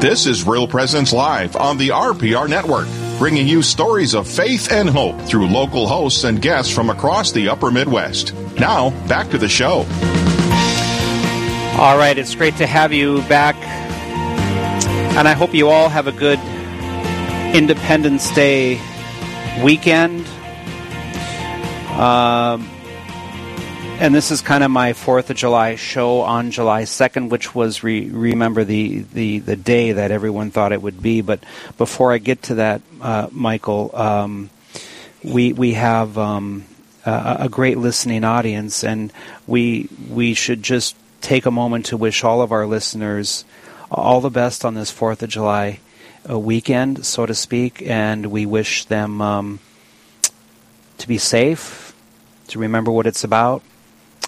This is Real Presence Live on the RPR Network, bringing you stories of faith and hope through local hosts and guests from across the upper Midwest. Now, back to the show. All right, it's great to have you back. And I hope you all have a good Independence Day weekend. Um, and this is kind of my Fourth of July show on July second, which was re- remember the, the the day that everyone thought it would be. But before I get to that, uh, Michael, um, we we have um, a, a great listening audience, and we we should just take a moment to wish all of our listeners all the best on this Fourth of July uh, weekend, so to speak, and we wish them um, to be safe, to remember what it's about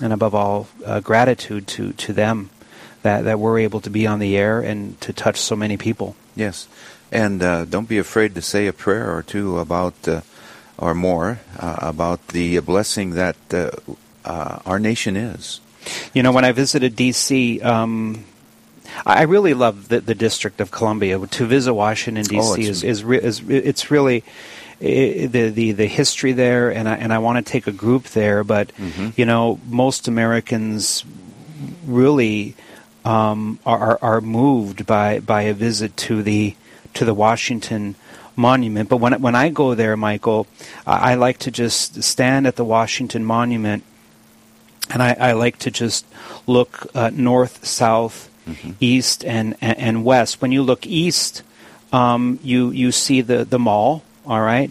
and above all, uh, gratitude to, to them that, that we're able to be on the air and to touch so many people. Yes. And uh, don't be afraid to say a prayer or two about, uh, or more, uh, about the blessing that uh, uh, our nation is. You know, when I visited D.C., um, I really love the, the District of Columbia. To visit Washington D.C. Oh, is, is, re- is, it's really the the the history there, and I and I want to take a group there. But mm-hmm. you know, most Americans really um, are are moved by by a visit to the to the Washington Monument. But when when I go there, Michael, I, I like to just stand at the Washington Monument, and I, I like to just look uh, north, south, mm-hmm. east, and, and, and west. When you look east, um, you you see the the mall all right,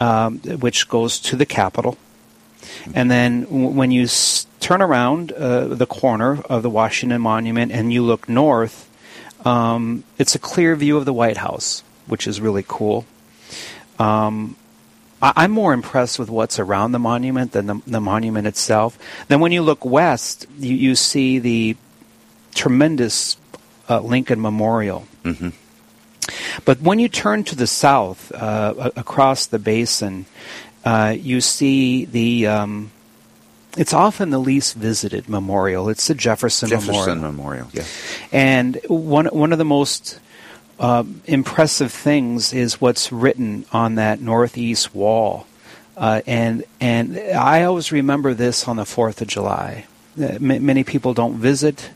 um, which goes to the Capitol. And then w- when you s- turn around uh, the corner of the Washington Monument and you look north, um, it's a clear view of the White House, which is really cool. Um, I- am more impressed with what's around the monument than the, the monument itself. Then when you look west, you, you see the tremendous uh, Lincoln Memorial. Mm-hmm. But when you turn to the south, uh, across the basin, uh, you see the. Um, it's often the least visited memorial. It's the Jefferson, Jefferson Memorial. Memorial, yeah. And one one of the most uh, impressive things is what's written on that northeast wall. Uh, and and I always remember this on the Fourth of July. Uh, m- many people don't visit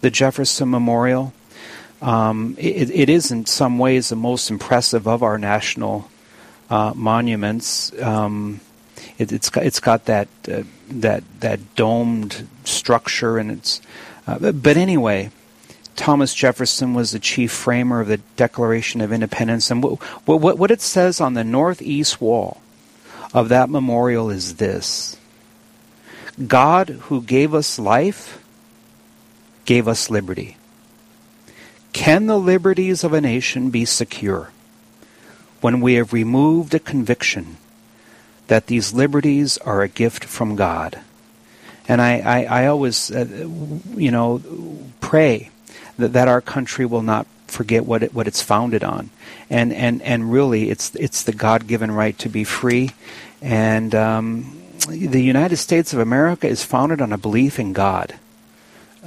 the Jefferson Memorial, um, it, it is in some ways the most impressive of our national uh, monuments. Um, it, has got it's got that uh, that that domed structure, and it's. Uh, but anyway, Thomas Jefferson was the chief framer of the Declaration of Independence, and what, what, what it says on the northeast wall of that memorial is this: God, who gave us life, gave us liberty. Can the liberties of a nation be secure when we have removed a conviction that these liberties are a gift from God? And I, I, I always, uh, you know, pray that, that our country will not forget what it, what it's founded on, and and and really, it's it's the God-given right to be free, and um, the United States of America is founded on a belief in God.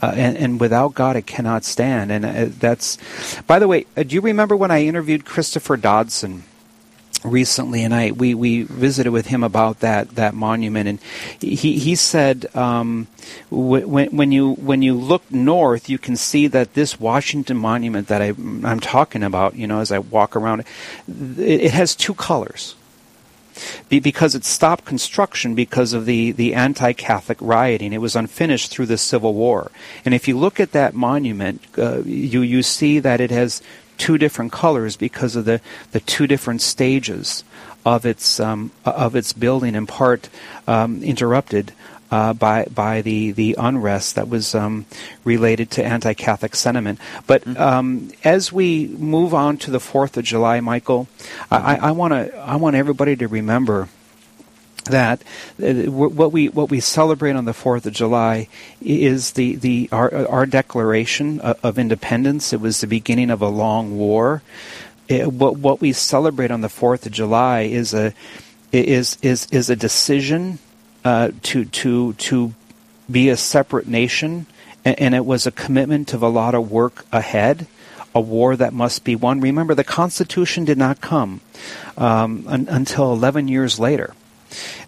Uh, and, and, without God, it cannot stand. And uh, that's, by the way, uh, do you remember when I interviewed Christopher Dodson recently? And I we, we visited with him about that that monument, and he he said um, when when you when you look north, you can see that this Washington Monument that I I'm talking about, you know, as I walk around, it, it has two colors because it stopped construction because of the, the anti Catholic rioting. It was unfinished through the Civil War. And if you look at that monument, uh, you, you see that it has two different colors because of the, the two different stages of its um, of its building, in part um, interrupted uh, by by the the unrest that was um, related to anti-Catholic sentiment. But mm-hmm. um, as we move on to the Fourth of July, Michael, mm-hmm. I want to I want everybody to remember that uh, what we what we celebrate on the Fourth of July is the the our, our Declaration of Independence. It was the beginning of a long war. It, what what we celebrate on the Fourth of July is a is is is a decision uh, to to to be a separate nation and, and it was a commitment of a lot of work ahead a war that must be won. Remember, the Constitution did not come um, un- until 11 years later.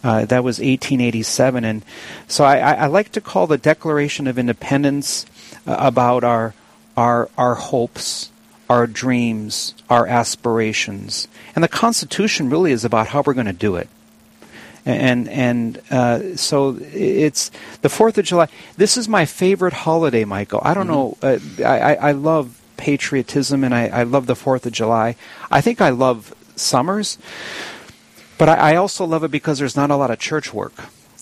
Uh, that was 1887, and so I, I, like to call the Declaration of Independence uh, about our our our hopes, our dreams, our aspirations, and the Constitution really is about how we're going to do it. And and uh, so it's the Fourth of July. This is my favorite holiday, Michael. I don't mm-hmm. know. Uh, I I love patriotism and I, I love the Fourth of July. I think I love summers, but I, I also love it because there's not a lot of church work.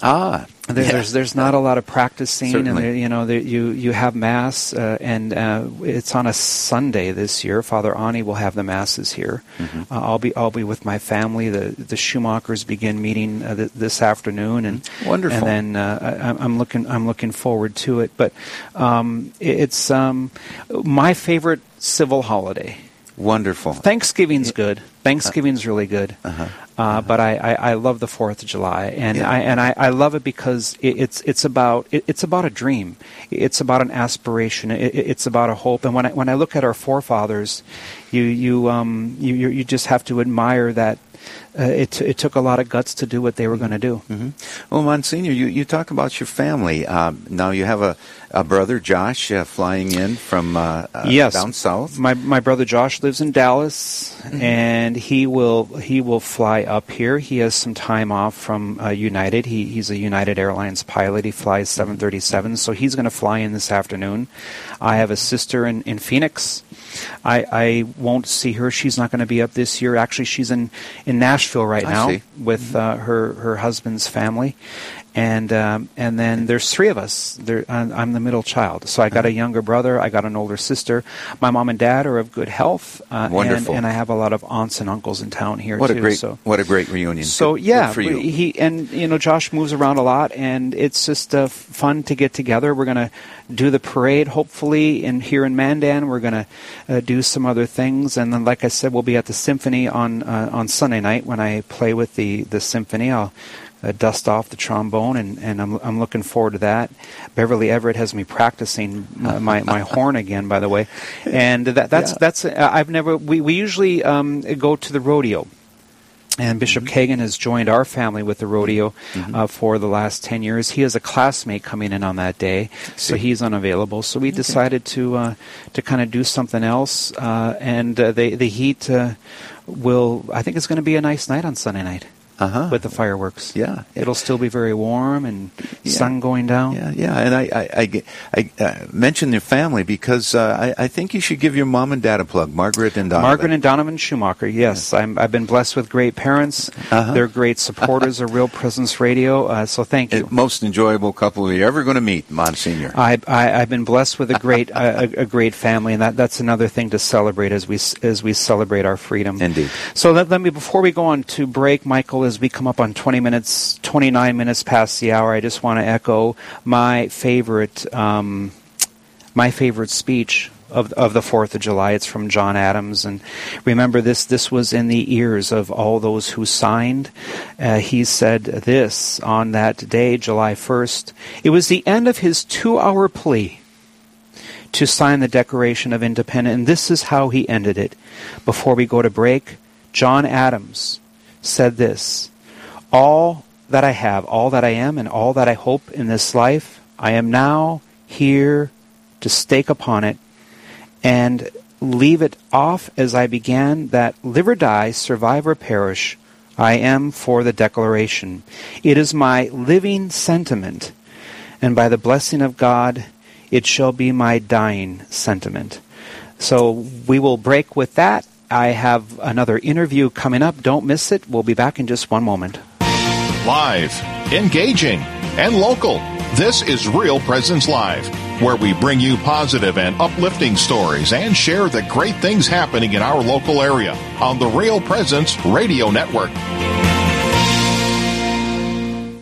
Ah, there, yeah. There's there's not a lot of practicing, Certainly. and you know there, you you have mass, uh, and uh, it's on a Sunday this year. Father Ani will have the masses here. Mm-hmm. Uh, I'll be I'll be with my family. The the Schumachers begin meeting uh, th- this afternoon, and Wonderful. And then uh, I, I'm looking I'm looking forward to it. But um, it's um, my favorite civil holiday. Wonderful. Thanksgiving's good. Thanksgiving's really good. Uh-huh. Uh, but I, I, I love the Fourth of July, and Yeah. I and I, I love it because it, it's it's about it, it's about a dream, it's about an aspiration, it, it- it's about a hope. And when I when I look at our forefathers, you you um you you just have to admire that uh, it it took a lot of guts to do what they were going to do. hmm Well, Monsignor, you, you talk about your family. Um, now you have a, a brother, Josh, uh, flying in from uh, uh, yes, down south. My my brother Josh lives in Dallas, and he will he will fly up here. He has some time off from uh, United. He he's a United Airlines pilot. He flies 737, so he's going to fly in this afternoon. I have a sister in in Phoenix. I I won't see her. She's not going to be up this year. Actually, she's in in Nashville right I now see. with uh, her her husband's family. And um, and then there's three of us. There, I'm I'm the middle child, so I got a younger brother. I got an older sister. My mom and dad are of good health, uh, and, Wonderful. and I have a lot of aunts and uncles in town here What too. a great, so what a great reunion. so Good- yeah, good for you. he and you know Josh moves around a lot, and it's just uh, fun to get together. We're gonna do the parade, hopefully, in here in Mandan. We're gonna uh, do some other things, and then, like I said, we'll be at the symphony on uh, on Sunday night when I play with the the symphony. I'll uh, dust off the trombone, and, and I'm I'm looking forward to that. Beverly Everett has me practicing my my, my horn again, by the way, and that that's Yeah. that's uh, I've never we we usually um, go to the rodeo. And Bishop Kagan has joined our family with the rodeo uh, for the last 10 years. He has a classmate coming in on that day, so he's unavailable. So we decided to uh, to kind of do something else. Uh, and uh, the, the heat uh, will, I think it's going to be a nice night on Sunday night Uh-huh. with the fireworks. Yeah. It'll still be very warm and Yeah. sun going down. Yeah, yeah, and I I, I, I uh, mentioned your family because uh, I, I think you should give your mom and dad a plug, Margaret and Donovan. Margaret and Donovan Schumacher. Yes, I'm, I've been blessed with great parents. Uh-huh. They're great supporters of Real Presence Radio. Uh, so thank you. Uh, most enjoyable couple you're ever going to meet, Monsignor. I, I, I've been blessed with a great a, a great family, and that, that's another thing to celebrate as we as we celebrate our freedom. Indeed. So let, let me before we go on to break, Michael, as we come up on 20 minutes, 29 minutes past the hour, I just want to echo my favorite um, my favorite speech. Of, of the Fourth of July, it's from John Adams, and remember this. This was in the ears of all those who signed. Uh, he said this on that day, July first. It was the end of his two-hour plea to sign the Declaration of Independence, and this is how he ended it. Before we go to break, John Adams said this All that I have, all that I am, and all that I hope in this life, I am now here to stake upon it and leave it off as I began that live or die, survive or perish, I am for the Declaration. It is my living sentiment, and by the blessing of God, it shall be my dying sentiment. So we will break with that. I have another interview coming up. Don't miss it. We'll be back in just one moment. Live, engaging, and local. This is Real Presence Live, where we bring you positive and uplifting stories and share the great things happening in our local area on the Real Presence Radio Network.